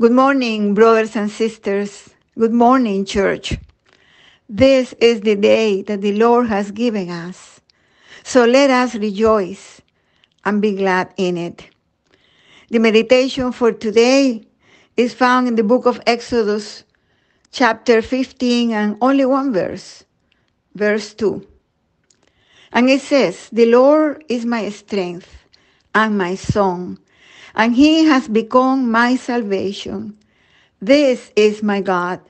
Good morning, brothers and sisters. Good morning, church. This is the day that the Lord has given us. So let us rejoice and be glad in it. The meditation for today is found in the book of Exodus, chapter 15, and only one verse, verse 2. And it says, The Lord is my strength and my song and he has become my salvation. This is my God,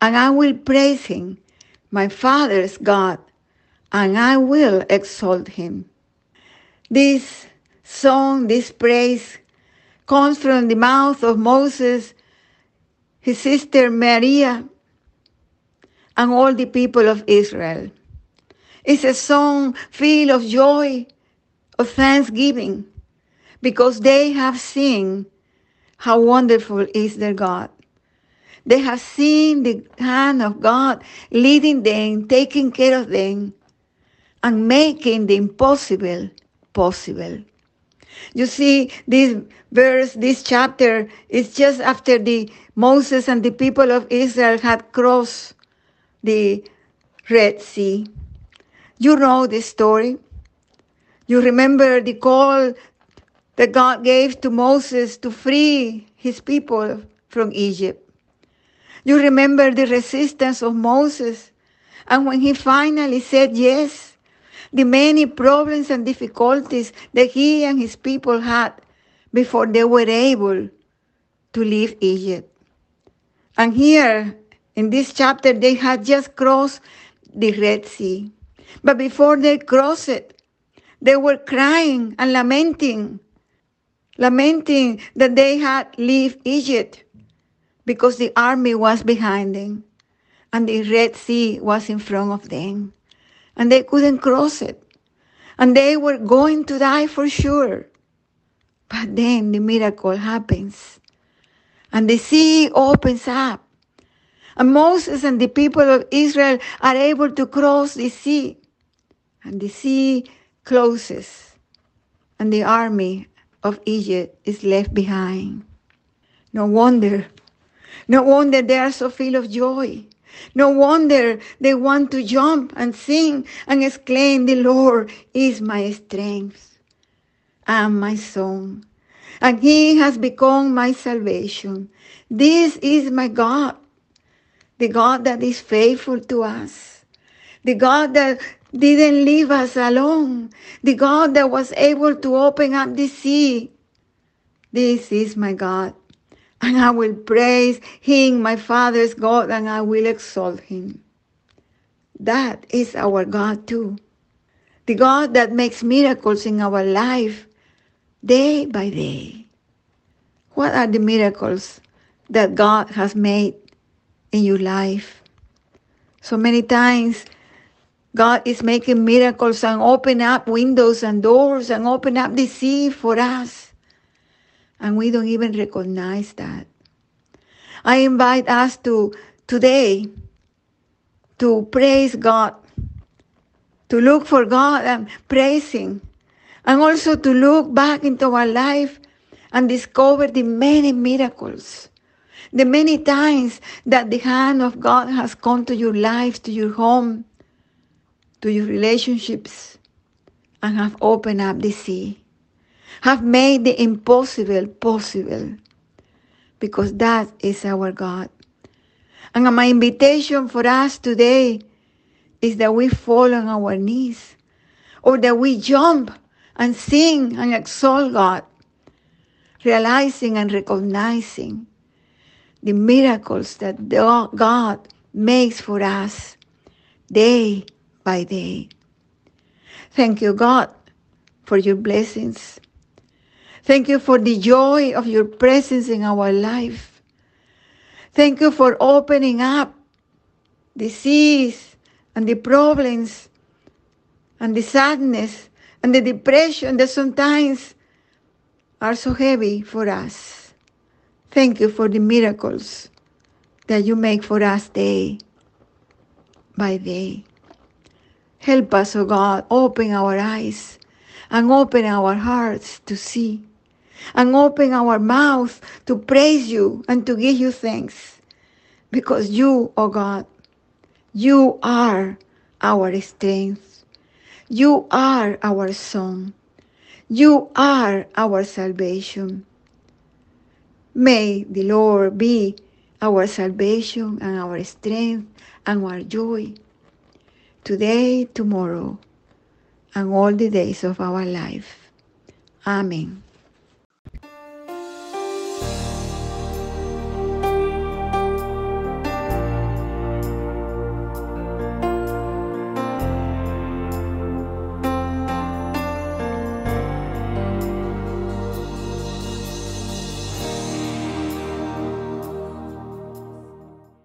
and I will praise him, my Father's God, and I will exalt him. This song, this praise, comes from the mouth of Moses, his sister Maria, and all the people of Israel. It's a song filled of joy, of thanksgiving, because they have seen how wonderful is their God. They have seen the hand of God leading them, taking care of them, and making the impossible possible. You see, this verse, this chapter is just after the Moses and the people of Israel had crossed the Red Sea. You know the story. You remember the call that God gave to Moses to free his people from Egypt. You remember the resistance of Moses. And when he finally said yes, the many problems and difficulties that he and his people had before they were able to leave Egypt. And here in this chapter, they had just crossed the Red Sea. But before they crossed it, they were crying and lamenting lamenting that they had left Egypt because the army was behind them and the Red Sea was in front of them. And they couldn't cross it. And they were going to die for sure. But then the miracle happens. And the sea opens up. And Moses and the people of Israel are able to cross the sea. And the sea closes. And the army of Egypt is left behind. No wonder. No wonder they are so full of joy. No wonder they want to jump and sing and exclaim, The Lord is my strength and my song, and He has become my salvation. This is my God, the God that is faithful to us, the God that didn't leave us alone. The God that was able to open up the sea. This is my God. And I will praise him, my Father's God, and I will exalt him. That is our God too. The God that makes miracles in our life day by day. What are the miracles that God has made in your life? So many times God is making miracles and open up windows and doors and open up the sea for us. And we don't even recognize that. I invite us to today to praise God, to look for God and praising, and also to look back into our life and discover the many miracles, the many times that the hand of God has come to your life, to your home, to your relationships and have opened up the sea, have made the impossible possible, because that is our God. And my invitation for us today is that we fall on our knees or that we jump and sing and exalt God, realizing and recognizing the miracles that God makes for us day by day. Thank you, God, for your blessings. Thank you for the joy of your presence in our life. Thank you for opening up the seas and the problems and the sadness and the depression that sometimes are so heavy for us. Thank you for the miracles that you make for us day by day. Help us, O God, open our eyes and open our hearts to see and open our mouth to praise you and to give you thanks. Because you, O God, you are our strength. You are our song. You are our salvation. May the Lord be our salvation and our strength and our joy today, tomorrow, and all the days of our life. Amen.